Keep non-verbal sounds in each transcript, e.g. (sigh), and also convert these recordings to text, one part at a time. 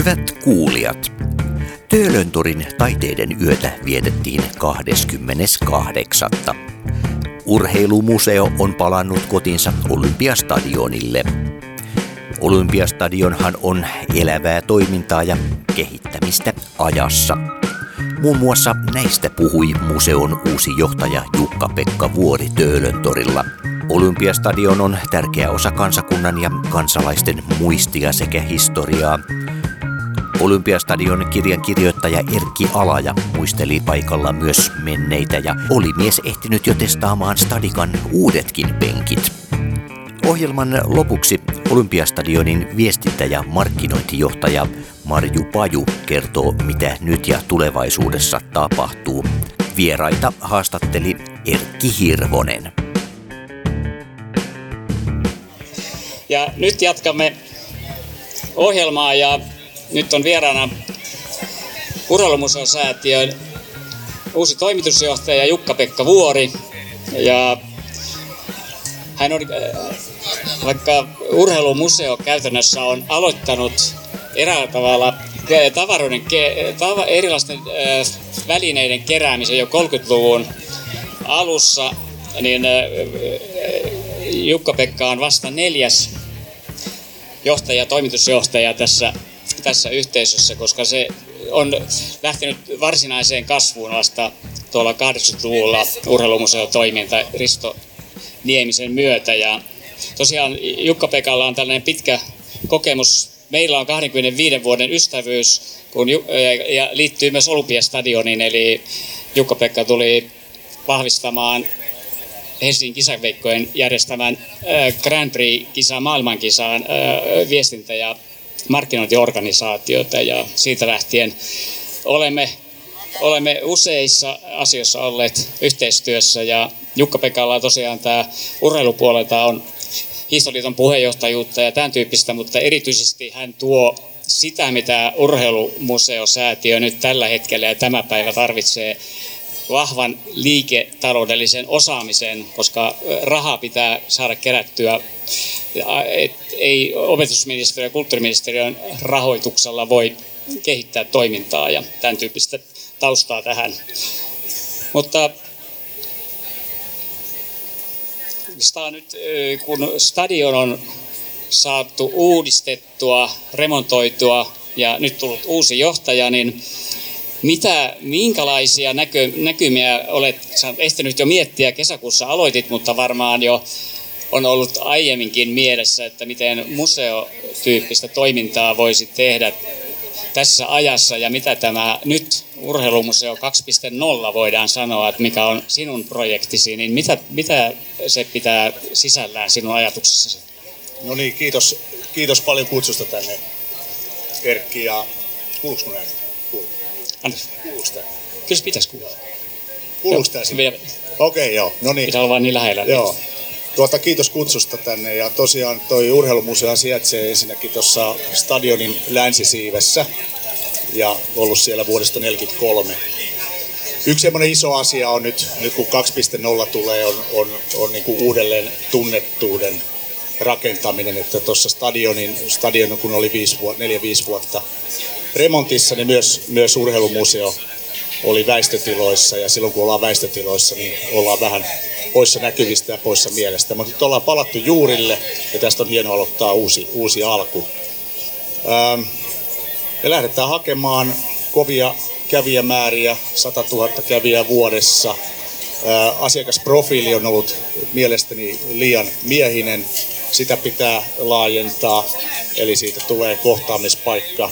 Hyvät kuulijat, Töölöntorin taiteiden yötä vietettiin 28. Urheilumuseo on palannut kotinsa Olympiastadionille. Olympiastadionhan on elävää toimintaa ja kehittämistä ajassa. Muun muassa näistä puhui museon uusi johtaja Jukka-Pekka Vuori Töölöntorilla. Olympiastadion on tärkeä osa kansakunnan ja kansalaisten muistia sekä historiaa. Olympiastadion kirjan kirjoittaja Erkki Alaja muisteli paikalla myös menneitä ja oli mies ehtinyt jo testaamaan Stadikan uudetkin penkit. Ohjelman lopuksi Olympiastadionin viestintä- ja markkinointijohtaja Marju Paju kertoo, mitä nyt ja tulevaisuudessa tapahtuu. Vieraita haastatteli Erkki Hirvonen. Ja nyt jatkamme ohjelmaa ja nyt on vieraana Urheilumuseon säätiön uusi toimitusjohtaja Jukka-Pekka Vuori. Ja hän on, äh, vaikka urheilumuseo käytännössä on aloittanut eräällä tavalla tavaroiden, tava, erilaisten äh, välineiden keräämisen jo 30-luvun alussa, niin äh, Jukka-Pekka on vasta neljäs johtaja, toimitusjohtaja tässä tässä yhteisössä, koska se on lähtenyt varsinaiseen kasvuun vasta tuolla 80-luvulla urheilumuseotoiminta Risto Niemisen myötä. Ja tosiaan Jukka-Pekalla on tällainen pitkä kokemus. Meillä on 25 vuoden ystävyys kun, ja liittyy myös Olympiastadioniin, eli Jukka-Pekka tuli vahvistamaan Helsingin kisaveikkojen järjestämän Grand Prix-kisa maailmankisaan viestintä- ja markkinointiorganisaatiota ja siitä lähtien olemme, olemme useissa asioissa olleet yhteistyössä ja Jukka-Pekalla tosiaan tämä urheilupuolelta on Hiihtoliiton puheenjohtajuutta ja tämän tyyppistä, mutta erityisesti hän tuo sitä, mitä urheilumuseosäätiö nyt tällä hetkellä ja tämä päivä tarvitsee vahvan liiketaloudellisen osaamisen, koska rahaa pitää saada kerättyä. Et ei opetusministeriö ja kulttuuriministeriön rahoituksella voi kehittää toimintaa ja tämän tyyppistä taustaa tähän. Mutta nyt, kun stadion on saatu uudistettua, remontoitua ja nyt tullut uusi johtaja, niin mitä, minkälaisia näkö, näkymiä olet ehtinyt jo miettiä? Kesäkuussa aloitit, mutta varmaan jo on ollut aiemminkin mielessä, että miten museotyyppistä toimintaa voisi tehdä tässä ajassa ja mitä tämä nyt Urheilumuseo 2.0 voidaan sanoa, että mikä on sinun projektisi, niin mitä, mitä se pitää sisällään sinun ajatuksessasi? No niin, kiitos, kiitos paljon kutsusta tänne Erkki ja kuuluuko näin? Anteeksi. Kuuluuko tämä? Kyllä se pitäisi kuulla. Kuuluuko tämä Okei, okay, joo. No niin. Pitää olla vaan niin lähellä. Joo. Tuota, kiitos kutsusta tänne ja tosiaan toi urheilumuseo sijaitsee ensinnäkin tuossa stadionin länsisiivessä ja ollut siellä vuodesta 1943. Yksi semmoinen iso asia on nyt, nyt kun 2.0 tulee, on, on, on niin kuin uudelleen tunnettuuden rakentaminen, että tuossa stadionin, stadion kun oli 4-5 vuotta remontissa, niin myös, myös urheilumuseo oli väistötiloissa ja silloin kun ollaan väistötiloissa, niin ollaan vähän poissa näkyvistä ja poissa mielestä. Mutta nyt ollaan palattu juurille ja tästä on hienoa aloittaa uusi, uusi alku. Ähm, me lähdetään hakemaan kovia kävijämääriä, 100 000 kävijää vuodessa. Äh, asiakasprofiili on ollut mielestäni liian miehinen. Sitä pitää laajentaa, eli siitä tulee kohtaamispaikka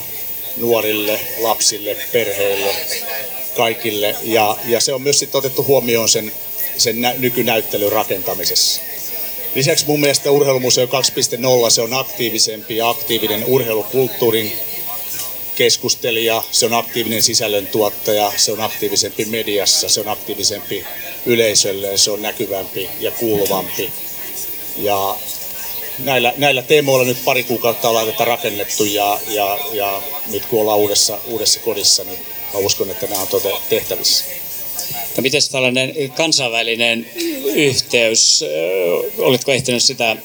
nuorille, lapsille, perheille, kaikille. Ja, ja se on myös sitten otettu huomioon sen, sen nä- nykynäyttelyn rakentamisessa. Lisäksi mun mielestä Urheilumuseo 2.0 se on aktiivisempi ja aktiivinen urheilukulttuurin keskustelija, se on aktiivinen sisällöntuottaja, se on aktiivisempi mediassa, se on aktiivisempi yleisölle, se on näkyvämpi ja kuuluvampi. Ja näillä, näillä teemoilla nyt pari kuukautta ollaan tätä rakennettu ja, ja, ja nyt kun ollaan uudessa, uudessa kodissa, niin mä uskon, että nämä on tehtävissä. No miten tällainen kansainvälinen yhteys, oletko ehtinyt sitä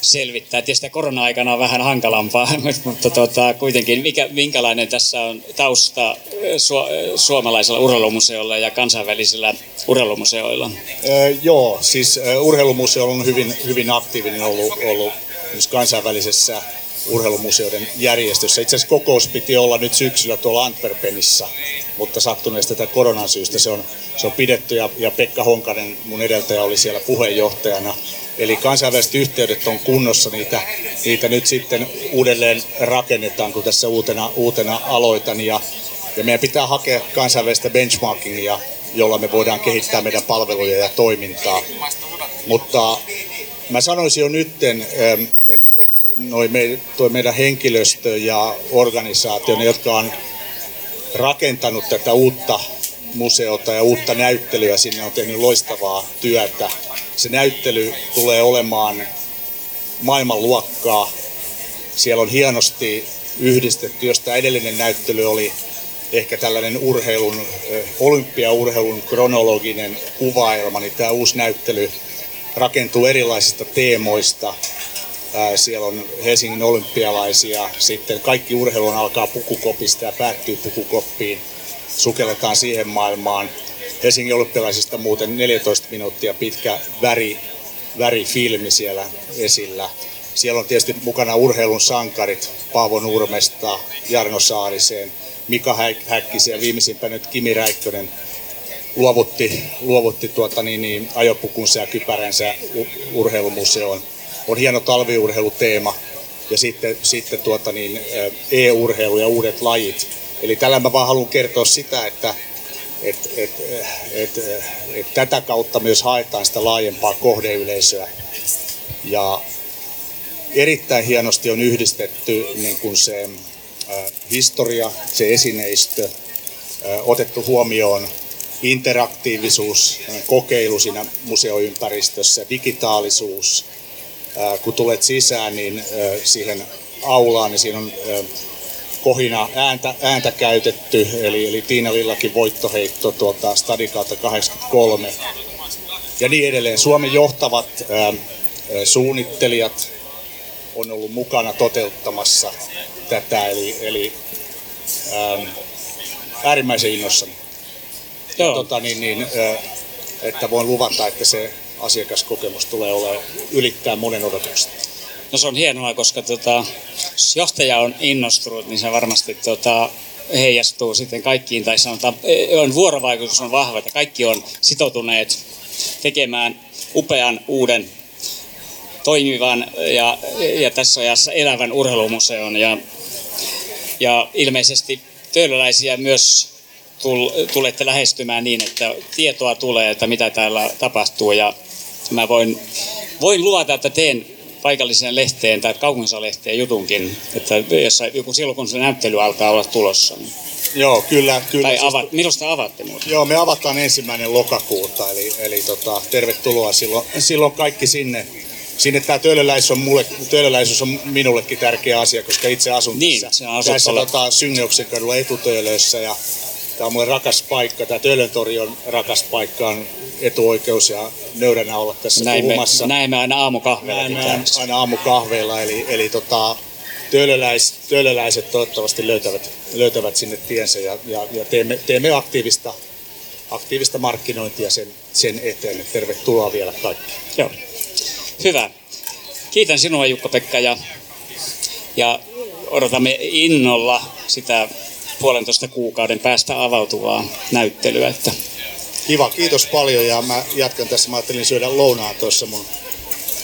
selvittää. Tietysti korona-aikana on vähän hankalampaa, (laughs) mutta tota, kuitenkin mikä, minkälainen tässä on tausta su, suomalaisella urheilumuseolla ja kansainvälisillä urheilumuseoilla? Öö, joo, siis urheilumuseo on hyvin, hyvin aktiivinen ollut, ollut myös kansainvälisessä urheilumuseoiden järjestössä. Itse asiassa kokous piti olla nyt syksyllä tuolla Antwerpenissa, mutta sattuneesta tätä koronan syystä se on, se on pidetty ja, ja Pekka Honkanen, mun edeltäjä, oli siellä puheenjohtajana. Eli kansainväliset yhteydet on kunnossa, niitä, niitä nyt sitten uudelleen rakennetaan, kun tässä uutena, uutena aloitan. Ja, ja meidän pitää hakea kansainvälistä benchmarkingia, jolla me voidaan kehittää meidän palveluja ja toimintaa. Mutta mä sanoisin jo nytten, että et noi me, toi meidän henkilöstö ja organisaatio, ne, jotka on rakentanut tätä uutta museota ja uutta näyttelyä, sinne on tehnyt loistavaa työtä. Se näyttely tulee olemaan maailmanluokkaa. Siellä on hienosti yhdistetty, josta edellinen näyttely oli ehkä tällainen urheilun, olympiaurheilun kronologinen kuvailma, niin tämä uusi näyttely rakentuu erilaisista teemoista, siellä on Helsingin olympialaisia, sitten kaikki urheilu alkaa pukukopista ja päättyy pukukoppiin. Sukelletaan siihen maailmaan. Helsingin olympialaisista muuten 14 minuuttia pitkä väri, värifilmi siellä esillä. Siellä on tietysti mukana urheilun sankarit Paavo Nurmesta, Jarno Saariseen, Mika Häkkisen ja viimeisimpä nyt Kimi Räikkönen luovutti, luovutti tuota niin, niin, ajopukunsa ja kypäränsä urheilumuseoon on hieno talviurheiluteema ja sitten, sitten tuota niin, e-urheilu ja uudet lajit. Eli tällä mä vaan haluan kertoa sitä, että et, et, et, et, et tätä kautta myös haetaan sitä laajempaa kohdeyleisöä. Ja erittäin hienosti on yhdistetty niin kuin se historia, se esineistö, otettu huomioon interaktiivisuus, kokeilu siinä museoympäristössä, digitaalisuus, kun tulet sisään, niin siihen aulaan, niin siinä on kohina ääntä, ääntä käytetty, eli, eli Tiina Lillakin voittoheitto tuota, Stadikalta 83 ja niin edelleen. Suomen johtavat ää, suunnittelijat on ollut mukana toteuttamassa tätä, eli, eli ää, äärimmäisen innossani. Ja, tota, niin, niin, ää, että voin luvata, että se asiakaskokemus tulee olemaan ylittää monen odotukset. No se on hienoa, koska tota, jos johtaja on innostunut, niin se varmasti tota, heijastuu sitten kaikkiin, tai sanotaan, e, on vuorovaikutus on vahva, että kaikki on sitoutuneet tekemään upean uuden toimivan ja, ja tässä ajassa elävän urheilumuseon ja, ja ilmeisesti töölöläisiä myös tulette lähestymään niin, että tietoa tulee, että mitä täällä tapahtuu ja mä voin, voin luvata, että teen paikalliseen lehteen tai kaupungisalehteen jutunkin, että jossa, joku silloin kun se näyttely alkaa olla tulossa. Niin. Joo, kyllä. kyllä tai avat, siis, milloin sitä avatte muuten? Joo, me avataan ensimmäinen lokakuuta, eli, eli tota, tervetuloa silloin, silloin kaikki sinne. Sinne tämä töölöläisyys on, mulle, töölöläisyys on minullekin tärkeä asia, koska itse asun niin, tässä, tässä tota, Syngeuksen kadulla etutöölössä ja Tämä on mulle rakas paikka, tämä Töölöntori on rakas paikka, on etuoikeus ja nöyränä olla tässä näin puhumassa. Me, näin me aina aamukahveilla. Näin me aina aamukahveilla, eli, eli tota, töölöläis, töölöläiset toivottavasti löytävät, löytävät sinne tiensä ja, ja, ja teemme, teemme aktiivista, aktiivista markkinointia sen, sen eteen. Tervetuloa vielä kaikki. Joo. Hyvä. Kiitän sinua Jukka-Pekka ja, ja odotamme innolla sitä puolentoista kuukauden päästä avautuvaa näyttelyä. Että Kiva, kiitos paljon ja mä jatkan tässä. Mä ajattelin syödä lounaa tuossa mun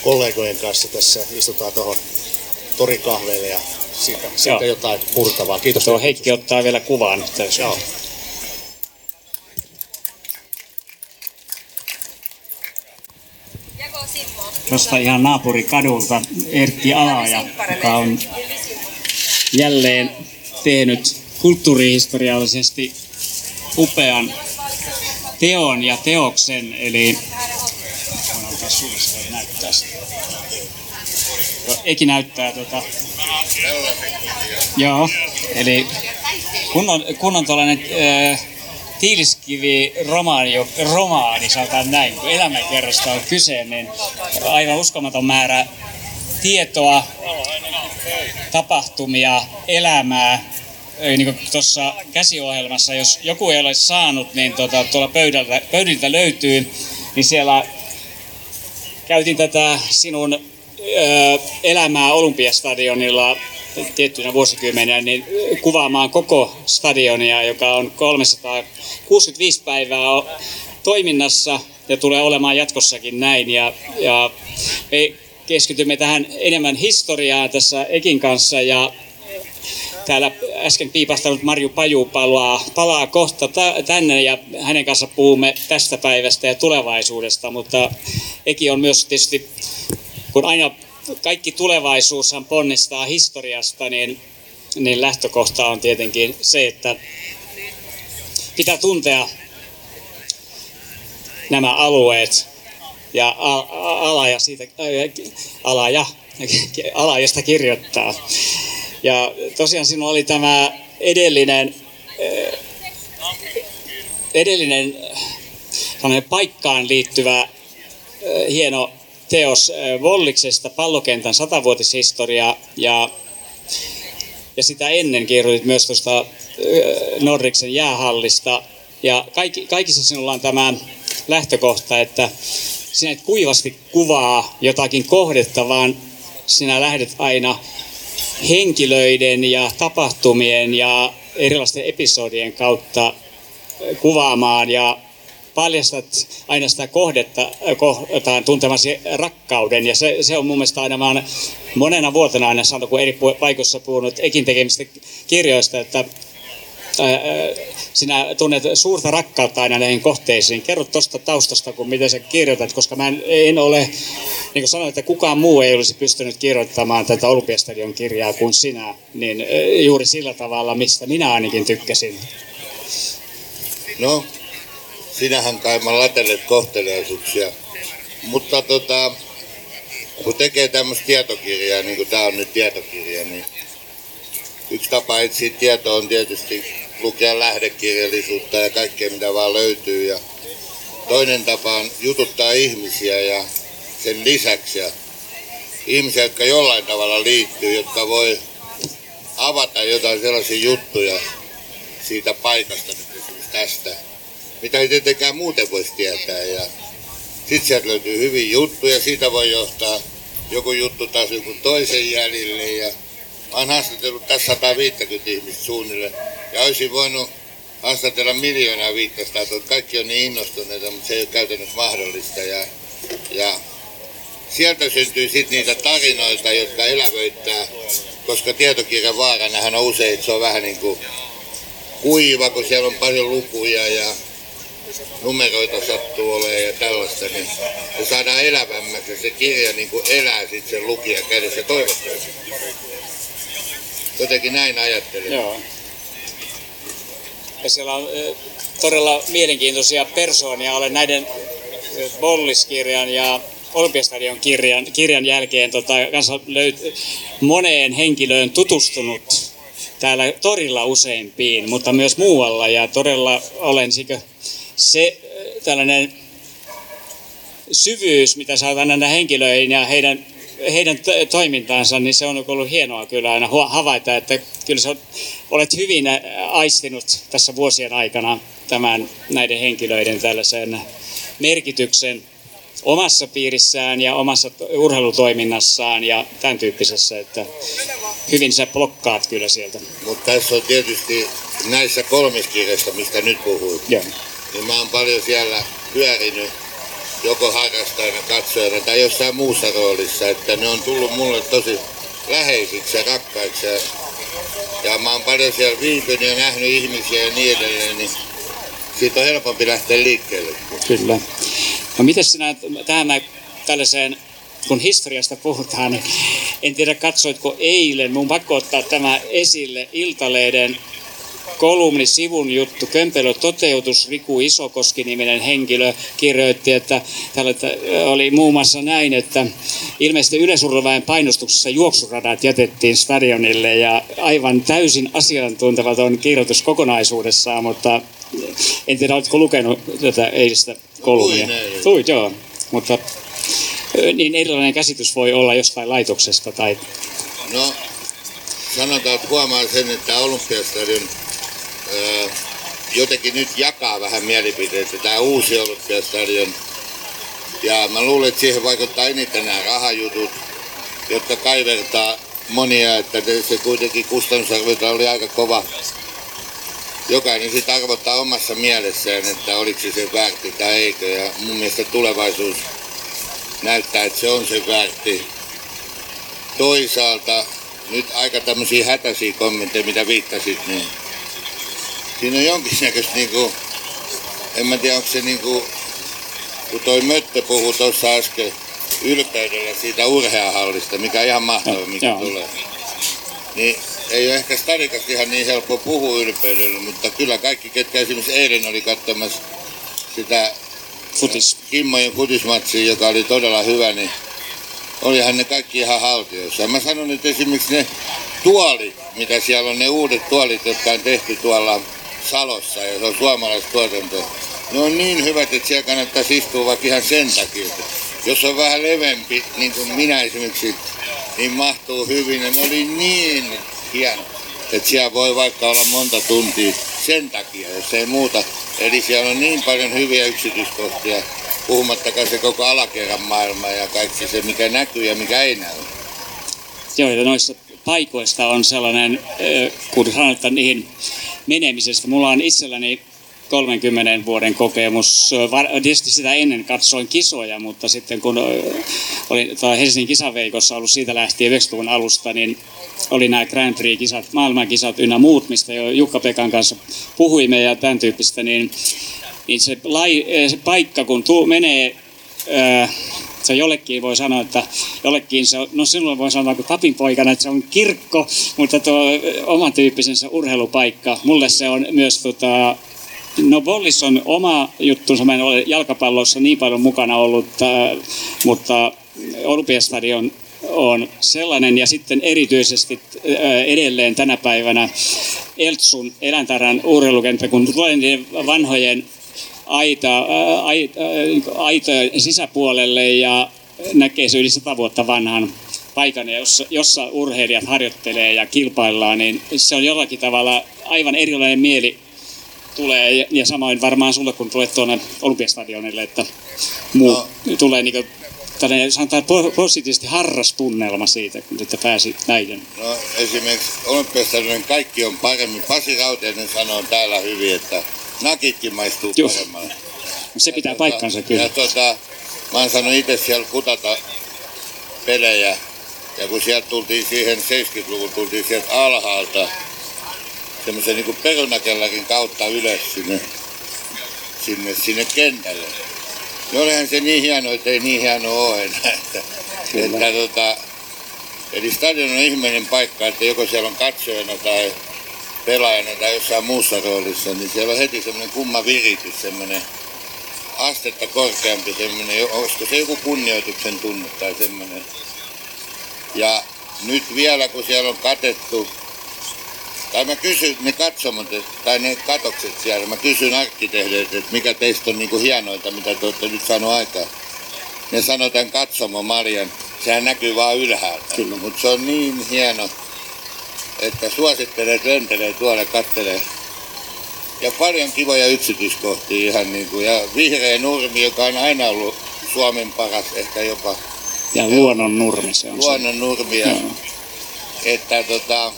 kollegojen kanssa tässä. Istutaan tuohon torikahveille ja siitä, siitä jotain purtavaa. Kiitos. Tuo Heikki ottaa vielä kuvaan tässä. Joo. Tuosta ihan naapurikadulta Erkki Alaaja, joka on jälleen tehnyt kulttuurihistoriallisesti upean teon ja teoksen, eli näyttää Eki näyttää tota... Joo, eli kun on, kun on tällainen äh, tiiliskivi romaani, romaani, sanotaan näin, kun elämäkerrosta on kyse, niin aivan uskomaton määrä tietoa, tapahtumia, elämää. Niin kuin tuossa käsiohjelmassa, jos joku ei ole saanut, niin tuota, tuolla pöydältä, pöydiltä löytyy, niin siellä käytin tätä sinun ö, elämää Olympiastadionilla tiettynä vuosikymmenenä niin kuvaamaan koko stadionia, joka on 365 päivää toiminnassa ja tulee olemaan jatkossakin näin. Ja, ja me keskitymme tähän enemmän historiaa tässä Ekin kanssa ja täällä äsken piipastanut Marju Paju palaa, palaa kohta tänne ja hänen kanssa puhumme tästä päivästä ja tulevaisuudesta, mutta Eki on myös tietysti, kun aina kaikki tulevaisuushan ponnistaa historiasta, niin, niin lähtökohta on tietenkin se, että pitää tuntea nämä alueet ja ala ja siitä, ala ja, ala, josta kirjoittaa. Ja tosiaan sinulla oli tämä edellinen, edellinen paikkaan liittyvä hieno teos Volliksesta, pallokentän satavuotishistoria ja, ja sitä ennen kirjoitit myös tuosta Norriksen jäähallista. Ja kaikki, kaikissa sinulla on tämä lähtökohta, että sinä et kuivasti kuvaa jotakin kohdetta, vaan sinä lähdet aina henkilöiden ja tapahtumien ja erilaisten episodien kautta kuvaamaan ja paljastat aina sitä kohdetta, kohtaan tuntemasi rakkauden. Ja se, se on mun mielestä aina vaan monena vuotena aina sanonut, kun eri paikoissa puhunut ekin tekemistä kirjoista, että sinä tunnet suurta rakkautta aina näihin kohteisiin. Kerro tuosta taustasta, kun miten sä kirjoitat, koska mä en, en ole, niin kuin sanoin, että kukaan muu ei olisi pystynyt kirjoittamaan tätä Olympiastadion kirjaa kuin sinä, niin juuri sillä tavalla, mistä minä ainakin tykkäsin. No, sinähän kaiman latelet kohteliaisuuksia. Mutta tota, kun tekee tämmöistä tietokirjaa, niin kuin tämä on nyt tietokirja, niin yksi tapa etsiä tietoa on tietysti lukea lähdekirjallisuutta ja kaikkea mitä vaan löytyy. Ja toinen tapa on jututtaa ihmisiä ja sen lisäksi ja ihmisiä, jotka jollain tavalla liittyy, jotka voi avata jotain sellaisia juttuja siitä paikasta, tästä, mitä ei tietenkään muuten voisi tietää. Ja sitten sieltä löytyy hyvin juttuja, siitä voi johtaa joku juttu taas joku toisen jäljille. Ja oon haastatellut tässä 150 ihmistä suunnilleen. Ja olisin voinut haastatella miljoonaa 500, että kaikki on niin innostuneita, mutta se ei ole käytännössä mahdollista. Ja, ja sieltä syntyy sitten niitä tarinoita, jotka elävöittää, koska tietokirjan vaaranahan on usein, että se on vähän niin kuin kuiva, kun siellä on paljon lukuja ja numeroita sattuu olemaan ja tällaista, niin se saadaan elävämmäksi se kirja niin kuin elää sitten sen lukijan kädessä toivottavasti. Jotenkin näin ajattelen. Joo. Ja siellä on todella mielenkiintoisia persoonia. Olen näiden Bolliskirjan ja Olympiastadion kirjan, kirjan jälkeen tota, kanssa löyt, moneen henkilöön tutustunut täällä torilla useimpiin, mutta myös muualla. Ja todella olen sikö se tällainen syvyys, mitä saadaan nähdä henkilöihin ja heidän, heidän toimintaansa, niin se on ollut hienoa kyllä aina havaita, että kyllä sä olet hyvin aistinut tässä vuosien aikana tämän näiden henkilöiden tällaisen merkityksen omassa piirissään ja omassa urheilutoiminnassaan ja tämän tyyppisessä, että hyvin sä blokkaat kyllä sieltä. Mutta tässä on tietysti näissä kolmessa kirjassa, mistä nyt puhuit, Joo niin mä oon paljon siellä pyörinyt joko harrastajana, katsojana tai jossain muussa roolissa, että ne on tullut mulle tosi läheisiksi ja rakkaiksi. Ja, mä oon paljon siellä viipynyt ja nähnyt ihmisiä ja niin edelleen, niin siitä on helpompi lähteä liikkeelle. Kyllä. No miten sinä tähän tällaiseen, kun historiasta puhutaan, niin en tiedä katsoitko eilen, mun pakko ottaa tämä esille Iltalehden kolumni sivun juttu, Kömpelö toteutus, Riku Isokoski-niminen henkilö kirjoitti, että tällä oli muun muassa näin, että ilmeisesti yleisurheiluväen painostuksessa juoksuradat jätettiin stadionille ja aivan täysin asiantuntevaton kirjoitus kokonaisuudessaan, mutta en tiedä, oletko lukenut tätä eilistä kolumnia? Luin, joo. Mutta niin erilainen käsitys voi olla jostain laitoksesta tai No, sanotaan, että huomaa sen, että Olympiastadion ää, jotenkin nyt jakaa vähän mielipiteitä. Tämä uusi Olympiastadion. Ja mä luulen, että siihen vaikuttaa eniten nämä rahajutut, jotka kaivertaa monia, että se kuitenkin kustannusarvioita oli aika kova. Jokainen sitten arvottaa omassa mielessään, että oliko se se väärti tai eikö. Ja mun mielestä tulevaisuus näyttää, että se on se väärti. Toisaalta nyt aika tämmöisiä hätäisiä kommentteja, mitä viittasit, niin siinä on jonkinnäköistä niinku, en mä tiedä onko se niinku, kun toi Möttö puhui tuossa äsken ylpeydellä siitä urheahallista, mikä on ihan mahtava, mikä Joo. tulee. Niin ei ole ehkä Stadikasta ihan niin helppo puhua ylpeydellä, mutta kyllä kaikki, ketkä esimerkiksi eilen oli katsomassa sitä futis. Kimmojen futismatsi, joka oli todella hyvä, niin olihan ne kaikki ihan haltioissa. Ja mä sanon, että esimerkiksi ne tuolit, mitä siellä on, ne uudet tuolit, jotka on tehty tuolla Salossa, ja se on suomalaista tuotantoa, ne on niin hyvät, että siellä kannattaisi istua vaikka ihan sen takia. Jos on vähän levempi, niin kuin minä esimerkiksi, niin mahtuu hyvin. Ja ne oli niin hieno, että siellä voi vaikka olla monta tuntia sen takia, jos ei muuta. Eli siellä on niin paljon hyviä yksityiskohtia, puhumattakaan se koko alakerran maailma ja kaikki se, mikä näkyy ja mikä ei näy. Joo, ja noissa paikoista on sellainen, kun sanotaan niihin menemisestä. Mulla on itselläni 30 vuoden kokemus. Tietysti sitä ennen katsoin kisoja, mutta sitten kun olin Helsingin kisaveikossa ollut siitä lähtien 90-luvun alusta, niin oli nämä Grand Prix-kisat, maailmankisat ynnä muut, mistä jo Jukka-Pekan kanssa puhuimme ja tämän tyyppistä, niin, niin se, lai, se paikka, kun tuu, menee se jollekin voi sanoa, että jollekin se on, no silloin voi sanoa kuin Tapin poikana, että se on kirkko, mutta tuo oman tyyppisensä urheilupaikka. Mulle se on myös tota, No Bollis on oma juttunsa, mä en ole jalkapallossa niin paljon mukana ollut, äh, mutta Olympiastadion on sellainen ja sitten erityisesti äh, edelleen tänä päivänä Eltsun eläintarhan urheilukenttä, kun tulee niiden vanhojen aita, ää, aita, aitojen sisäpuolelle ja näkee se yli sata vuotta vanhan paikan, jossa, jossa urheilijat harjoittelee ja kilpaillaan, niin se on jollakin tavalla aivan erilainen mieli tulee, ja, ja samoin varmaan sulle, kun tulet tuonne Olympiastadionille, että muu No. tulee niin kuin, tällainen, sanotaan po- positiivisesti harrastunnelma siitä, kun te pääsi näiden. No esimerkiksi Olympiastadionin kaikki on paremmin. Pasi Rautiainen sanoo täällä hyvin, että nakitkin maistuu Joo. paremmalle. Se pitää Ja paikkansa tota- kyllä. Ja tota, mä oon saanut itse siellä kutata pelejä. Ja kun sieltä tultiin siihen 70-luvulla, tultiin sieltä alhaalta semmoisen niin perunakellakin kautta ylös sinne, sinne, sinne kentälle. No olihan se niin hieno, että ei niin hieno ole enää. Että, että, tota, eli stadion on ihmeinen paikka, että joko siellä on katsojana tai pelaajana tai jossain muussa roolissa, niin siellä on heti semmoinen kumma viritys, semmoinen astetta korkeampi semmoinen, olisiko se joku kunnioituksen tunne tai semmoinen. Ja nyt vielä kun siellä on katettu, tai mä kysyn ne katsomot, tai ne katokset siellä, mä kysyn arkkitehdeiltä, että mikä teistä on niinku hienointa, mitä te olette nyt saanut aikaan. Ne sanoo tämän katsomo Marjan, sehän näkyy vaan ylhäältä, mutta se on niin hieno, että suosittelen, että lentelee tuolle kattelee. Ja paljon kivoja yksityiskohtia ihan niin kuin, ja vihreä nurmi, joka on aina ollut Suomen paras, ehkä jopa Ja luonnon nurmi se on se. luonnon nurmi. Ja, Joo. että, tota,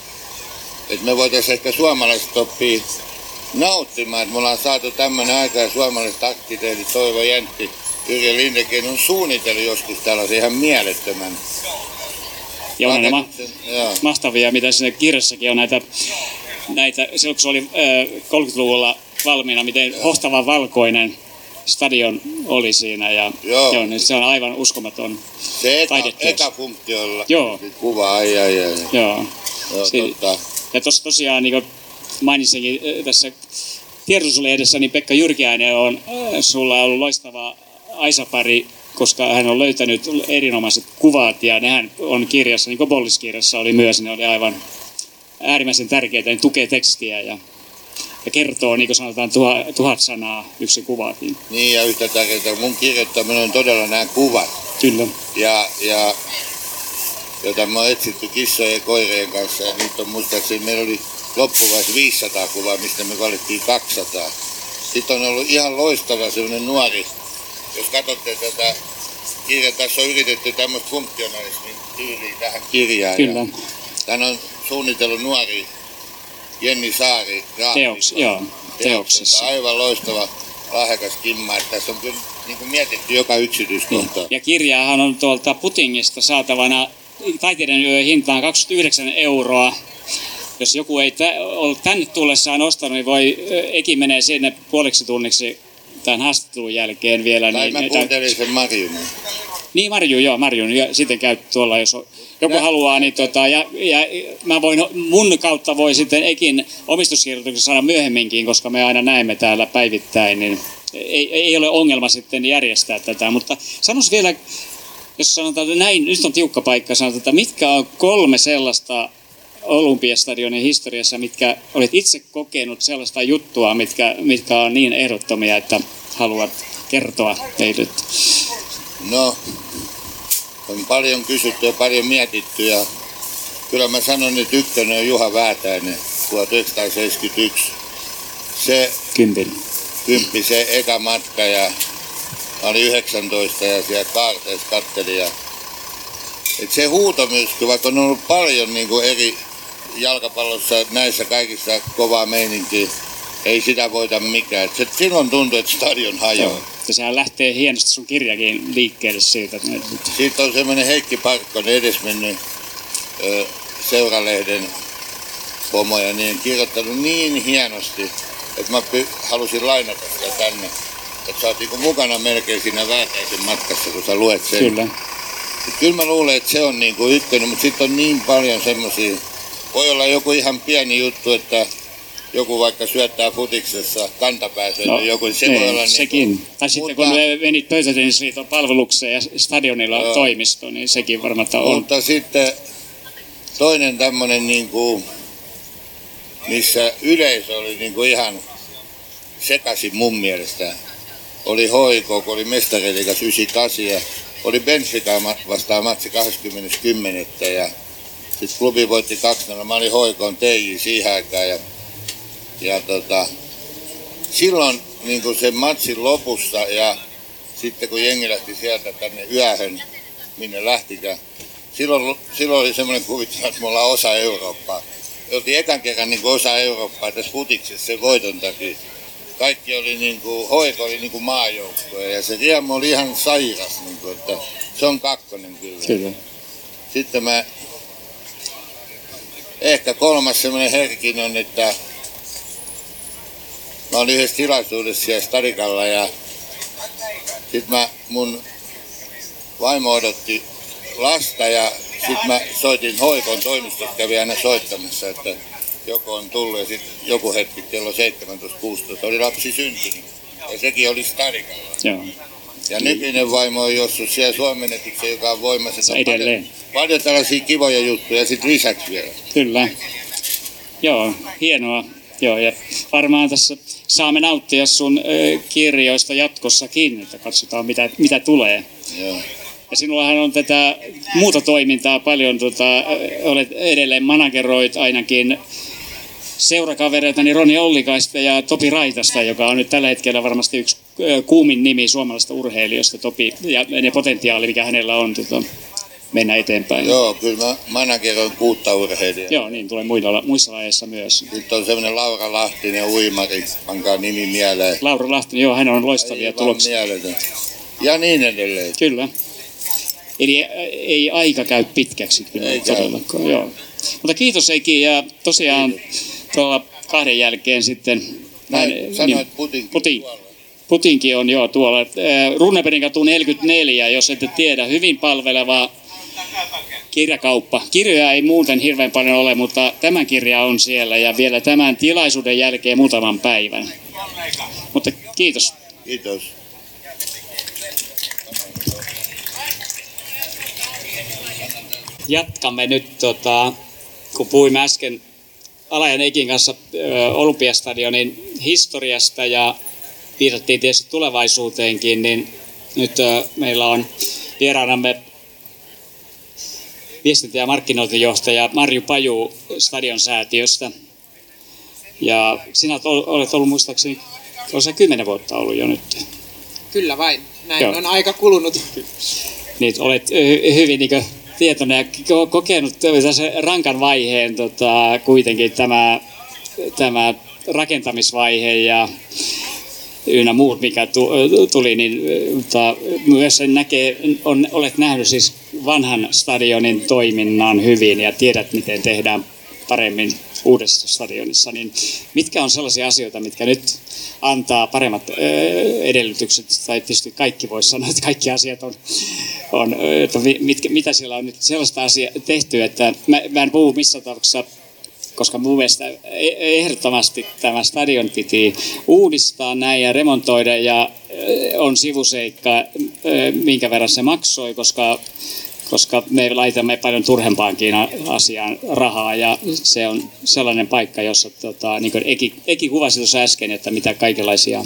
että me voitaisiin ehkä suomalaiset oppia nauttimaan, että me ollaan saatu tämmöinen aika ja suomalaiset arkkitehdit Toivo Jentti, Yrjö Lindeken on suunnitellut joskus tällaisen ihan mielettömän Ja on ma- mahtavia, mitä siinä kirjassakin on näitä, näitä silloin kun se oli äh, 30-luvulla valmiina, miten hohtava valkoinen stadion oli siinä ja Joo. joo, niin se on aivan uskomaton. Se eka, Taideteos. eka funktiolla Joo. kuva, ai ai ai. Joo. Joo, Si- totta. Ja tuossa tosiaan niin kuin mainitsinkin tässä tiedotuslehdessä, niin Pekka Jyrkiäinen on, sulla ollut loistava Aisapari, koska hän on löytänyt erinomaiset kuvat ja nehän on kirjassa, niin kuin Bollis-kirjassa oli myös, ne oli aivan äärimmäisen tärkeitä, ne tukee tekstiä ja ja kertoo, niin kuin sanotaan, tuhat, tuhat sanaa yksi kuvakin. Niin ja yhtä tärkeää, mun kirjoittaminen on todella nämä kuvat. Kyllä. Ja, ja jota mä oon etsitty kissojen ja koirien kanssa ja niitä on muistaakseni, meillä oli loppuvaiheessa 500 kuvaa, mistä me valittiin 200. Sitten on ollut ihan loistava sellainen nuori, jos katsotte tätä kirjaa, tässä on yritetty tämmöistä funktionalismin tyyliä tähän kirjaan. Kyllä. Tän on suunnitellut nuori Jenni Saari. Teoks, joo, teoksessa. Aivan loistava, lahjakas kimma. Että tässä on kyllä niin kuin mietitty joka yksityiskohta. Ja kirjaahan on tuolta Putingista saatavana taiteiden yö hintaan 29 euroa. Jos joku ei tä- ole tänne tullessaan ostanut, niin voi, Eki menee sinne puoliksi tunniksi tämän haastattelun jälkeen vielä. Tai niin, mä kuuntelin sen Marjunin. Niin Marju, joo, Marju. Ja sitten käy tuolla, jos joku Nä- haluaa, niin tota, ja, ja, mä voin, mun kautta voi sitten Ekin omistuskirjoituksen saada myöhemminkin, koska me aina näemme täällä päivittäin, niin ei, ei ole ongelma sitten järjestää tätä. Mutta sanois vielä, jos sanotaan, että näin, nyt on tiukka paikka, sanotaan, että mitkä on kolme sellaista Olympiastadionin historiassa, mitkä olet itse kokenut sellaista juttua, mitkä, mitkä on niin ehdottomia, että haluat kertoa teille. No, on paljon kysytty ja paljon mietitty ja kyllä mä sanon, että ykkönen on Juha Väätäinen 1971. Se Kympin. kymppi, se eka matka ja mä olin 19 ja siellä kaarteessa kattelin ja et se huutomyrsky, vaikka on ollut paljon niin kuin eri jalkapallossa näissä kaikissa kovaa meininkiä, ei sitä voita mikään. Et se, silloin tuntuu, että stadion hajoaa. Ja sehän lähtee hienosti sun kirjakin liikkeelle siitä. että- Siitä on semmoinen Heikki Parkkonen edesmennyt ö, seuralehden pomo ja niin kirjoittanut niin hienosti, että mä py- halusin lainata sitä tänne. Että sä oot niinku mukana melkein siinä Väätäisen matkassa, kun sä luet sen. Kyllä. Et kyllä mä luulen, että se on niinku ykkönen, mutta sitten on niin paljon semmoisia. Voi olla joku ihan pieni juttu, että joku vaikka syöttää futiksessa kantapääseen no, joku, niin se niin, voi olla sekin. Niinku, tai sitten mutta- kun me menit Pöytätennisliiton palvelukseen ja stadionilla on Joo. toimisto, niin sekin varmaan on. Mutta sitten toinen tämmöinen, niin kuin, missä yleisö oli niin kuin ihan sekaisin mun mielestä, oli hoiko, kun oli mestariliigas 98 ja oli Benfica vastaan matsi 20.10. ja sitten klubi voitti 2 Mä olin hoikon TJ siihen aikaan ja, ja tota, silloin niin kuin sen matsin lopussa ja sitten kun jengi lähti sieltä tänne yöhön, minne lähtikään, silloin, silloin oli semmoinen kuvittelu, että me ollaan osa Eurooppaa. Me oltiin ekan kerran niin kuin osa Eurooppaa tässä futiksessa sen voiton takia. Kaikki oli niin kuin, hoiko oli niin kuin maajoukkue ja se riemu oli ihan sairas, niin kuin, että se on kakkonen kyllä. Kyllä. Sitten mä, ehkä kolmas semmoinen herkin on, että mä olin yhdessä tilaisuudessa siellä Stadikalla ja sit mä, mun vaimo odotti lasta ja sit mä soitin hoikon toimistosta, kävi aina soittamassa, että joku on tullut ja sit joku hetki kello 17.16 oli lapsi syntynyt. Ja sekin oli Stadikalla. Joo. Ja nykyinen vaimo on jossut siellä suomenetiksi, joka on voimassa. Edelleen. Paljon, paljon tällaisia kivoja juttuja ja sitten lisäksi vielä. Kyllä. Joo, hienoa. Joo, ja varmaan tässä saamme nauttia sun ö, kirjoista jatkossakin, että katsotaan mitä, mitä tulee. Joo. Ja sinullahan on tätä muuta toimintaa paljon, tota, olet edelleen manageroit ainakin seurakavereita, niin Roni Ollikaista ja Topi Raitasta, joka on nyt tällä hetkellä varmasti yksi kuumin nimi suomalaisesta urheilijoista, Topi, ja ne potentiaali, mikä hänellä on tota, mennä eteenpäin. Joo, kyllä mä manageroin kuutta urheilijaa. Joo, niin tulee muilla, muissa lajeissa myös. Sitten on semmoinen Laura Lahtinen uimari, pankaa nimi mieleen. Laura Lahtinen, joo, hän on loistavia Aivan tuloksia. mieletön. Ja niin edelleen. Kyllä. Eli ei aika käy pitkäksi kyllä Ei käy. todellakaan. Joo. Mutta kiitos Eki ja tosiaan tuolla kahden jälkeen sitten... Näin, näin- sanoit Putin. Putin. Putinkin on jo tuolla. Runebergin katu 44, jos ette tiedä, hyvin palveleva kirjakauppa. Kirjoja ei muuten hirveän paljon ole, mutta tämä kirja on siellä ja vielä tämän tilaisuuden jälkeen muutaman päivän. Mutta kiitos. Kiitos. Jatkamme nyt, tota, kun puhuimme äsken Alajan Ekin kanssa Olympiastadionin historiasta ja viitattiin tietysti tulevaisuuteenkin, niin nyt meillä on vieraanamme viestintä- ja markkinointijohtaja Marju Paju Stadion säätiöstä. Ja sinä olet ollut muistaakseni, on se kymmenen vuotta ollut jo nyt. Kyllä vain, näin Joo. on aika kulunut. Niin, olet hyvin niin tietoinen ja kokenut rankan vaiheen tota, kuitenkin tämä, tämä rakentamisvaihe ja ynnä muut, mikä tuli, niin mutta myös näkee, on, olet nähnyt siis vanhan stadionin toiminnan hyvin ja tiedät, miten tehdään paremmin uudessa stadionissa, niin mitkä on sellaisia asioita, mitkä nyt antaa paremmat edellytykset, tai tietysti kaikki voisi sanoa, että kaikki asiat on, on että mitkä, mitä siellä on nyt sellaista asiaa tehty, että mä, mä en puhu missä tapauksessa koska mun mielestä e-, ehdottomasti tämä stadion piti uudistaa näin ja remontoida ja on sivuseikka, minkä verran se maksoi, koska koska me laitamme paljon turhempaankin asiaan rahaa ja se on sellainen paikka, jossa tota, niin kuin Eki, Eki kuvasi tuossa äsken, että mitä kaikenlaisia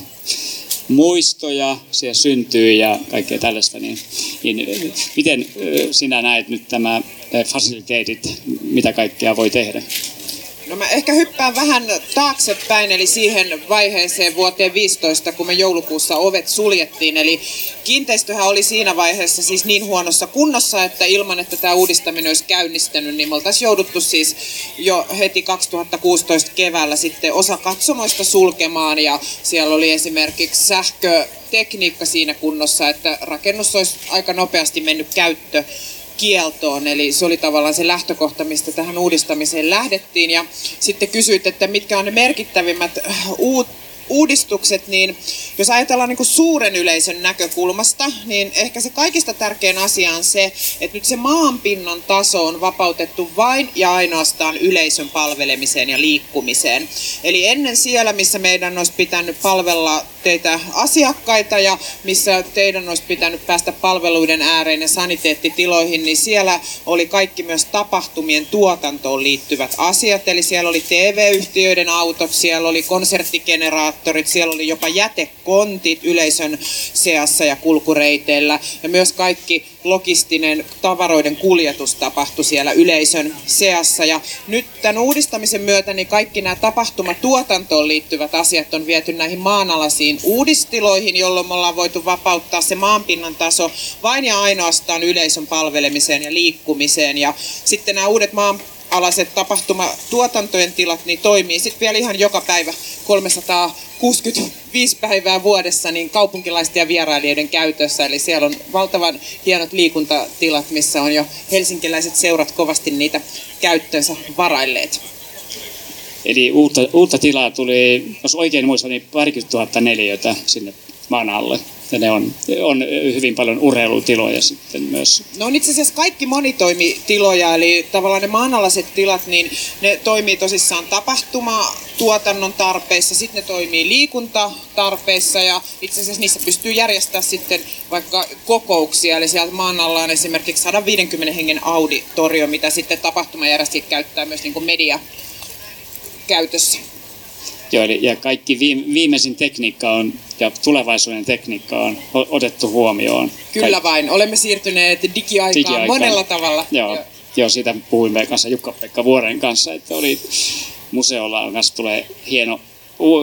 muistoja siellä syntyy ja kaikkea tällaista, niin, niin miten sinä näet nyt tämä fasiliteetit, mitä kaikkea voi tehdä? No mä ehkä hyppään vähän taaksepäin, eli siihen vaiheeseen vuoteen 15, kun me joulukuussa ovet suljettiin. Eli kiinteistöhän oli siinä vaiheessa siis niin huonossa kunnossa, että ilman, että tämä uudistaminen olisi käynnistänyt, niin me oltaisiin jouduttu siis jo heti 2016 keväällä sitten osa katsomoista sulkemaan. Ja siellä oli esimerkiksi sähkötekniikka siinä kunnossa, että rakennus olisi aika nopeasti mennyt käyttö kieltoon. Eli se oli tavallaan se lähtökohta, mistä tähän uudistamiseen lähdettiin. Ja sitten kysyit, että mitkä on ne merkittävimmät uut uudistukset, niin jos ajatellaan niin kuin suuren yleisön näkökulmasta, niin ehkä se kaikista tärkein asia on se, että nyt se maanpinnan taso on vapautettu vain ja ainoastaan yleisön palvelemiseen ja liikkumiseen. Eli ennen siellä, missä meidän olisi pitänyt palvella teitä asiakkaita ja missä teidän olisi pitänyt päästä palveluiden ääreen ja saniteettitiloihin, niin siellä oli kaikki myös tapahtumien tuotantoon liittyvät asiat. Eli siellä oli TV-yhtiöiden autot, siellä oli konserttigeneraattorit, siellä oli jopa jätekontit yleisön seassa ja kulkureiteillä. Ja myös kaikki logistinen tavaroiden kuljetus tapahtui siellä yleisön seassa. Ja nyt tämän uudistamisen myötä niin kaikki nämä tapahtumatuotantoon liittyvät asiat on viety näihin maanalaisiin uudistiloihin, jolloin me ollaan voitu vapauttaa se maanpinnan taso vain ja ainoastaan yleisön palvelemiseen ja liikkumiseen. Ja sitten nämä uudet maan alaiset tapahtumatuotantojen tilat niin toimii sitten vielä ihan joka päivä 365 päivää vuodessa niin kaupunkilaisten ja vierailijoiden käytössä. Eli siellä on valtavan hienot liikuntatilat, missä on jo helsinkiläiset seurat kovasti niitä käyttöönsä varailleet. Eli uutta, uutta tilaa tuli, jos oikein muistan, niin parikymmentä tuhatta neliötä sinne maan alle. Ja ne on, on hyvin paljon urheilutiloja sitten myös. No on itse asiassa kaikki monitoimitiloja, eli tavallaan ne maanalaiset tilat, niin ne toimii tosissaan tapahtuma tuotannon tarpeissa, sitten ne toimii liikuntatarpeissa ja itse asiassa niissä pystyy järjestämään sitten vaikka kokouksia, eli sieltä maan alla on esimerkiksi 150 hengen auditorio, mitä sitten tapahtumajärjestäjät käyttää myös niin kuin media käytössä. Joo, eli, ja kaikki viimeisin tekniikka on, ja tulevaisuuden tekniikka on otettu huomioon. Kyllä Kaik- vain, olemme siirtyneet digiaikaan, digiaikaan. monella tavalla. Joo, joo. joo siitä puhuimme kanssa Jukka-Pekka Vuoren kanssa, että oli museolla kanssa tulee hieno u-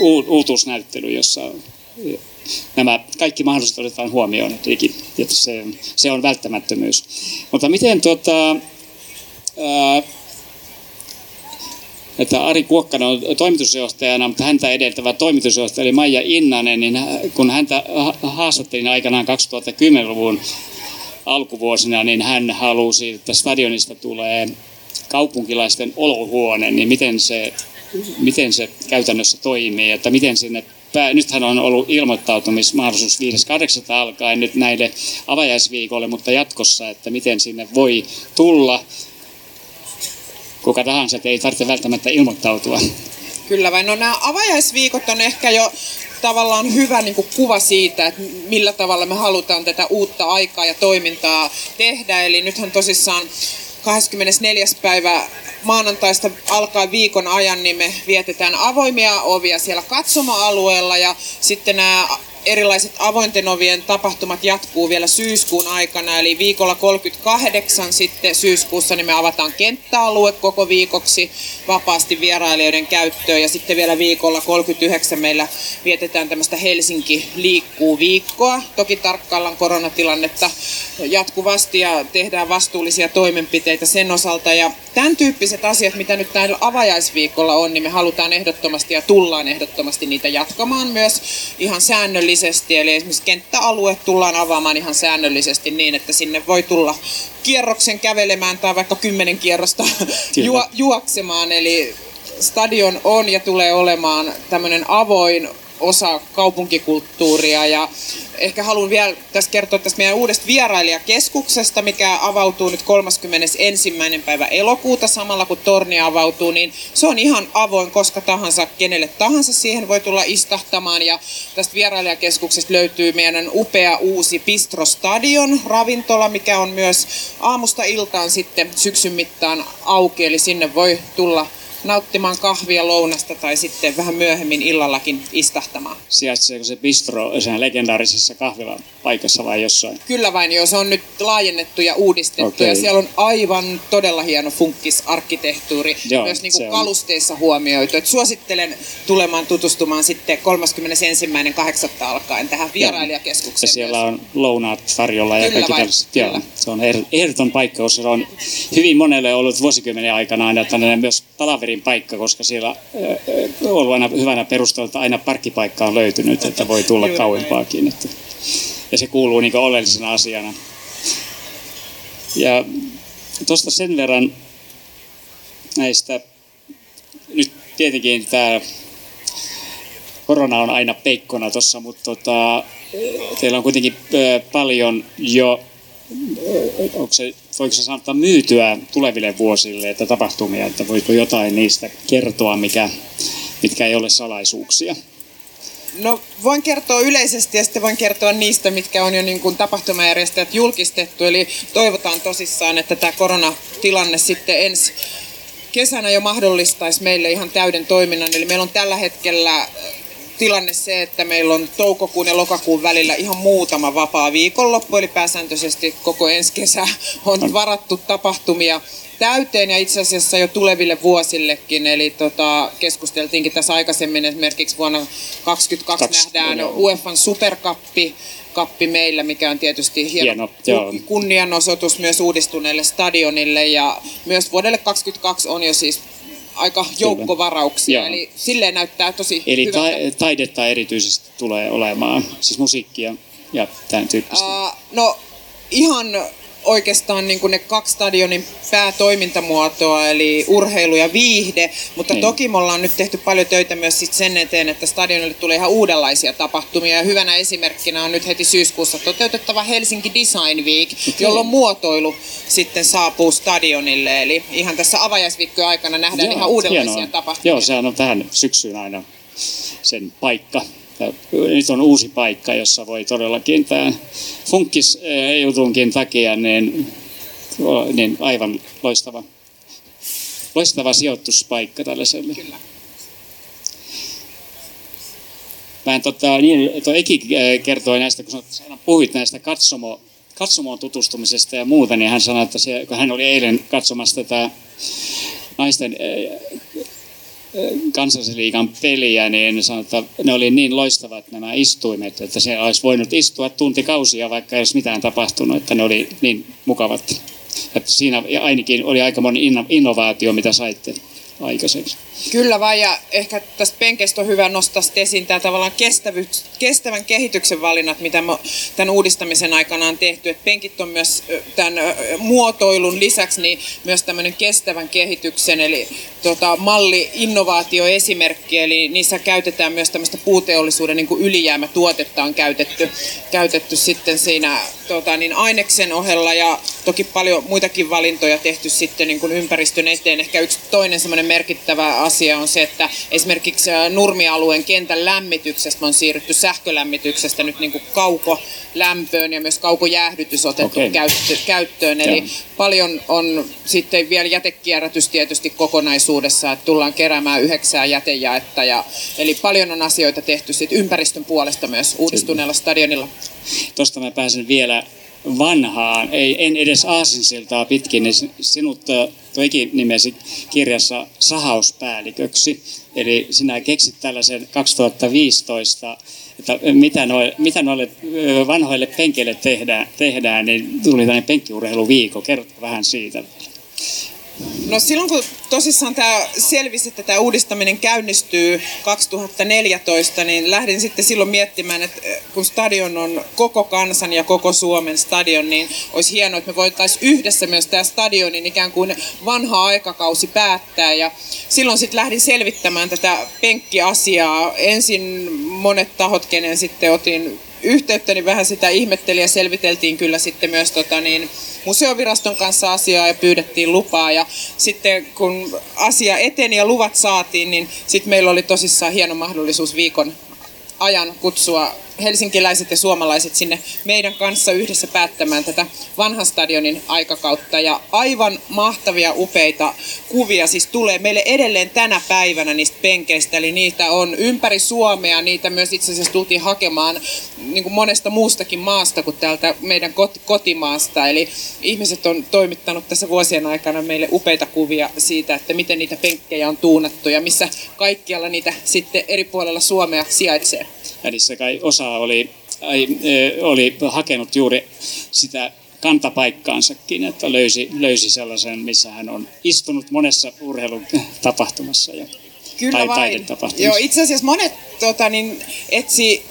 u- uutuusnäyttely, jossa nämä kaikki mahdollisuudet otetaan huomioon, että se, se on välttämättömyys. Mutta miten tuota, ää, että Ari Kuokkanen on toimitusjohtajana, mutta häntä edeltävä toimitusjohtaja eli Maija Innanen, niin kun häntä haastattelin aikanaan 2010-luvun alkuvuosina, niin hän halusi, että stadionista tulee kaupunkilaisten olohuone, niin miten se, miten se käytännössä toimii, että miten sinne pää, nythän on ollut ilmoittautumismahdollisuus 5.8. alkaen nyt näille avajaisviikolle, mutta jatkossa, että miten sinne voi tulla kuka tahansa, että ei tarvitse välttämättä ilmoittautua. Kyllä vain. No nämä avajaisviikot on ehkä jo tavallaan hyvä niin kuin kuva siitä, että millä tavalla me halutaan tätä uutta aikaa ja toimintaa tehdä. Eli nythän tosissaan 24. päivä maanantaista alkaa viikon ajan, niin me vietetään avoimia ovia siellä katsomoalueella ja sitten nämä erilaiset avointen ovien tapahtumat jatkuu vielä syyskuun aikana, eli viikolla 38 sitten syyskuussa niin me avataan kenttäalue koko viikoksi vapaasti vierailijoiden käyttöön ja sitten vielä viikolla 39 meillä vietetään tämmöistä Helsinki liikkuu viikkoa. Toki tarkkaillaan koronatilannetta jatkuvasti ja tehdään vastuullisia toimenpiteitä sen osalta ja tämän tyyppiset asiat, mitä nyt täällä avajaisviikolla on, niin me halutaan ehdottomasti ja tullaan ehdottomasti niitä jatkamaan myös ihan säännöllisesti. Eli esimerkiksi kenttäalue tullaan avaamaan ihan säännöllisesti niin, että sinne voi tulla kierroksen kävelemään tai vaikka kymmenen kierrosta (laughs) juo, juoksemaan. Eli stadion on ja tulee olemaan tämmöinen avoin osa kaupunkikulttuuria ja ehkä haluan vielä tässä kertoa tästä meidän uudesta vierailijakeskuksesta, mikä avautuu nyt 31. päivä elokuuta samalla kun torni avautuu, niin se on ihan avoin koska tahansa, kenelle tahansa siihen voi tulla istahtamaan ja tästä vierailijakeskuksesta löytyy meidän upea uusi Bistro Stadion ravintola, mikä on myös aamusta iltaan sitten syksyn mittaan auki, eli sinne voi tulla nauttimaan kahvia lounasta tai sitten vähän myöhemmin illallakin istahtamaan. Sijaitseeko se bistro sen legendaarisessa kahvilan paikassa vai jossain? Kyllä vain, joo. Se on nyt laajennettu ja uudistettu okay. ja siellä on aivan todella hieno funkkisarkkitehtuuri joo, myös niin kuin kalusteissa huomioitu. Et suosittelen tulemaan tutustumaan sitten 31.8. alkaen tähän vierailijakeskukseen. Ja siellä myös. on lounaat tarjolla ja kaikki tällaiset. Joo, se on ehdoton paikka, koska se on hyvin monelle ollut vuosikymmenen aikana aina myös palaveri Tampereen paikka, koska siellä on ollut aina hyvänä perustella, että aina parkkipaikka on löytynyt, että voi tulla kauempaakin. Että, ja se kuuluu niin oleellisena asiana. Ja tuosta sen verran näistä, nyt tietenkin tämä korona on aina peikkona tuossa, mutta tota, teillä on kuitenkin paljon jo onko se, voiko se saattaa myytyä tuleville vuosille, että tapahtumia, että voiko jotain niistä kertoa, mikä, mitkä ei ole salaisuuksia? No voin kertoa yleisesti ja sitten voin kertoa niistä, mitkä on jo niin kuin tapahtumajärjestäjät julkistettu. Eli toivotaan tosissaan, että tämä koronatilanne sitten ensi kesänä jo mahdollistaisi meille ihan täyden toiminnan. Eli meillä on tällä hetkellä tilanne se, että meillä on toukokuun ja lokakuun välillä ihan muutama vapaa viikonloppu, eli pääsääntöisesti koko ensi kesä on varattu tapahtumia täyteen ja itse asiassa jo tuleville vuosillekin. Eli tota, keskusteltiinkin tässä aikaisemmin esimerkiksi vuonna 2022 nähdään UEFan superkappi kappi meillä, mikä on tietysti hieno, hieno kunnianosoitus myös uudistuneelle stadionille. Ja myös vuodelle 2022 on jo siis aika joukkovarauksia, Kyllä. eli silleen näyttää tosi Eli ta- taidetta erityisesti tulee olemaan, siis musiikkia ja tämän tyyppistä? Uh, no ihan oikeastaan niin kuin ne kaksi stadionin päätoimintamuotoa, eli urheilu ja viihde, mutta niin. toki me ollaan nyt tehty paljon töitä myös sit sen eteen, että stadionille tulee ihan uudenlaisia tapahtumia. Ja hyvänä esimerkkinä on nyt heti syyskuussa toteutettava Helsinki Design Week, okay. jolloin muotoilu sitten saapuu stadionille. Eli ihan tässä avajaisviikkojen aikana nähdään Joo, ihan uudenlaisia hienoa. tapahtumia. Joo, sehän on tähän syksyyn aina sen paikka nyt on uusi paikka, jossa voi todellakin tämä funkkis-jutunkin takia niin, niin aivan loistava, loistava sijoituspaikka tällaiselle. Kyllä. Mä en, tota, niin, tuo Eki kertoi näistä, kun puhuit näistä katsomo, katsomoon tutustumisesta ja muuta, niin hän sanoi, että se, kun hän oli eilen katsomassa tätä naisten kansallisliigan peliä, niin sanotaan, että ne oli niin loistavat nämä istuimet, että se olisi voinut istua tuntikausia, vaikka ei olisi mitään tapahtunut, että ne oli niin mukavat. Että siinä ainakin oli aika moni innovaatio, mitä saitte aikaiseksi. Kyllä vaan, ja ehkä tästä penkestä on hyvä nostaa esiin tämä tavallaan kestävän kehityksen valinnat, mitä me tämän uudistamisen aikana on tehty. Et penkit on myös tämän muotoilun lisäksi niin myös tämmöinen kestävän kehityksen, eli tota, malli-innovaatioesimerkki, eli niissä käytetään myös tämmöistä puuteollisuuden niin kuin ylijäämätuotetta on käytetty, käytetty sitten siinä tota, niin aineksen ohella, ja toki paljon muitakin valintoja tehty sitten niin kuin ympäristön eteen. Ehkä yksi toinen semmoinen merkittävä asia on se, että esimerkiksi Nurmialueen kentän lämmityksestä on siirrytty sähkölämmityksestä nyt niin kuin kaukolämpöön ja myös kaukojäähdytys otettu okay. käyttöön. Eli Joo. paljon on sitten vielä jätekierrätys tietysti kokonaisuudessa, että tullaan keräämään yhdeksää jätejaetta. Ja, eli paljon on asioita tehty sit ympäristön puolesta myös uudistuneella stadionilla. Tuosta mä pääsen vielä vanhaan, ei, en edes aasinsiltaa pitkin, niin sinut toikin nimesi kirjassa sahauspäälliköksi. Eli sinä keksit tällaisen 2015, että mitä noille, mitä noille vanhoille penkeille tehdään, tehdään, niin tuli tämmöinen penkkiurheiluviikko. Kerrotko vähän siitä? No silloin kun tosissaan tämä selvisi, että tämä uudistaminen käynnistyy 2014, niin lähdin sitten silloin miettimään, että eh, kun stadion on koko kansan ja koko Suomen stadion, niin olisi hienoa, että me voitaisiin yhdessä myös tämä stadionin ikään kuin vanha aikakausi päättää. Ja silloin sitten lähdin selvittämään tätä penkkiasiaa. Ensin monet tahot, kenen sitten otin yhteyttä, niin vähän sitä ihmetteli ja selviteltiin kyllä sitten myös tota, niin, museoviraston kanssa asiaa ja pyydettiin lupaa. Ja sitten kun asia eteni ja luvat saatiin, niin sitten meillä oli tosissaan hieno mahdollisuus viikon ajan kutsua helsinkiläiset ja suomalaiset sinne meidän kanssa yhdessä päättämään tätä vanhan stadionin aikakautta. Ja aivan mahtavia, upeita kuvia siis tulee meille edelleen tänä päivänä niistä penkeistä. Eli niitä on ympäri Suomea, niitä myös itse asiassa tultiin hakemaan niin kuin monesta muustakin maasta kuin täältä meidän kotimaasta. Eli ihmiset on toimittanut tässä vuosien aikana meille upeita kuvia siitä, että miten niitä penkkejä on tuunattu ja missä kaikkialla niitä sitten eri puolella Suomea sijaitsee. Se kai osa oli, oli hakenut juuri sitä kantapaikkaansakin, että löysi, löysi sellaisen, missä hän on istunut monessa urheilutapahtumassa ja Kyllä tai vain. Joo, itse asiassa monet tota, niin, etsi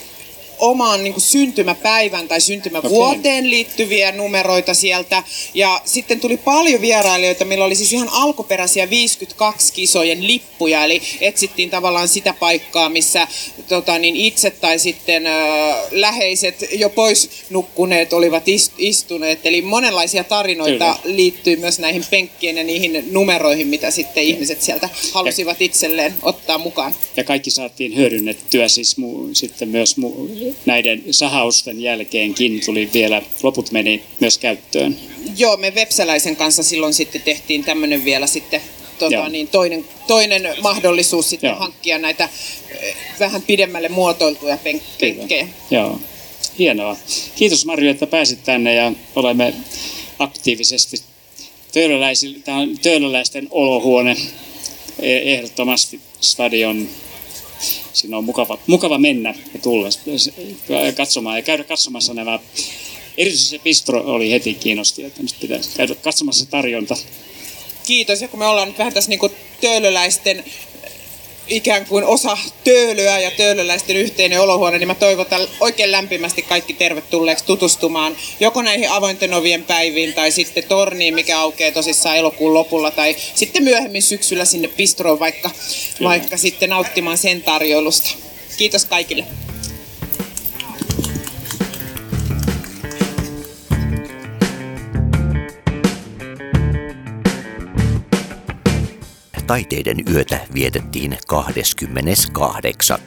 omaan niin kuin syntymäpäivän tai syntymävuoteen okay. liittyviä numeroita sieltä. Ja sitten tuli paljon vierailijoita, millä oli siis ihan alkuperäisiä 52 kisojen lippuja, eli etsittiin tavallaan sitä paikkaa, missä tota, niin itse tai sitten äh, läheiset jo pois nukkuneet olivat istuneet. Eli monenlaisia tarinoita Kyllä. liittyy myös näihin penkkien ja niihin numeroihin, mitä sitten ihmiset sieltä halusivat itselleen ottaa mukaan. Ja kaikki saatiin hyödynnettyä siis mu- sitten myös mu- näiden sahausten jälkeenkin tuli vielä, loput meni myös käyttöön. Joo, me Vepsäläisen kanssa silloin sitten tehtiin tämmöinen vielä sitten tota, niin toinen, toinen mahdollisuus sitten Joo. hankkia näitä eh, vähän pidemmälle muotoiltuja penkkejä. Joo, hienoa. Kiitos Marjo, että pääsit tänne ja olemme aktiivisesti Töölöläisten olohuone e- ehdottomasti stadion sinne on mukava, mukava mennä ja tulla katsomaan ja käydä katsomassa nämä Erityisesti se Pistro oli heti kiinnosti, että nyt pitäisi käydä katsomassa tarjonta. Kiitos, ja kun me ollaan nyt vähän tässä niin töölöläisten ikään kuin osa töölöä ja töölöläisten yhteinen olohuone, niin mä toivotan oikein lämpimästi kaikki tervetulleeksi tutustumaan joko näihin avointen ovien päiviin tai sitten torniin, mikä aukeaa tosissaan elokuun lopulla tai sitten myöhemmin syksyllä sinne Pistroon vaikka, vaikka sitten nauttimaan sen tarjoilusta. Kiitos kaikille. Taiteiden yötä vietettiin 28.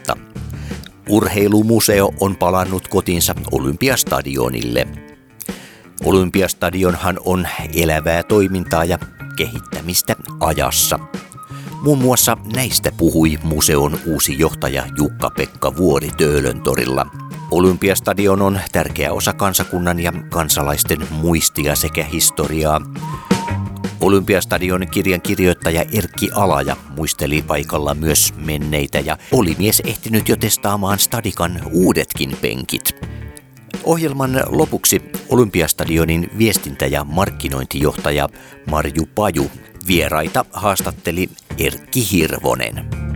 Urheilumuseo on palannut kotinsa Olympiastadionille. Olympiastadionhan on elävää toimintaa ja kehittämistä ajassa. Muun muassa näistä puhui museon uusi johtaja Jukka-Pekka Vuori Töölöntorilla. Olympiastadion on tärkeä osa kansakunnan ja kansalaisten muistia sekä historiaa. Olympiastadion kirjan kirjoittaja Erkki Alaja muisteli paikalla myös menneitä ja oli mies ehtinyt jo testaamaan Stadikan uudetkin penkit. Ohjelman lopuksi Olympiastadionin viestintä- ja markkinointijohtaja Marju Paju vieraita haastatteli Erkki Hirvonen.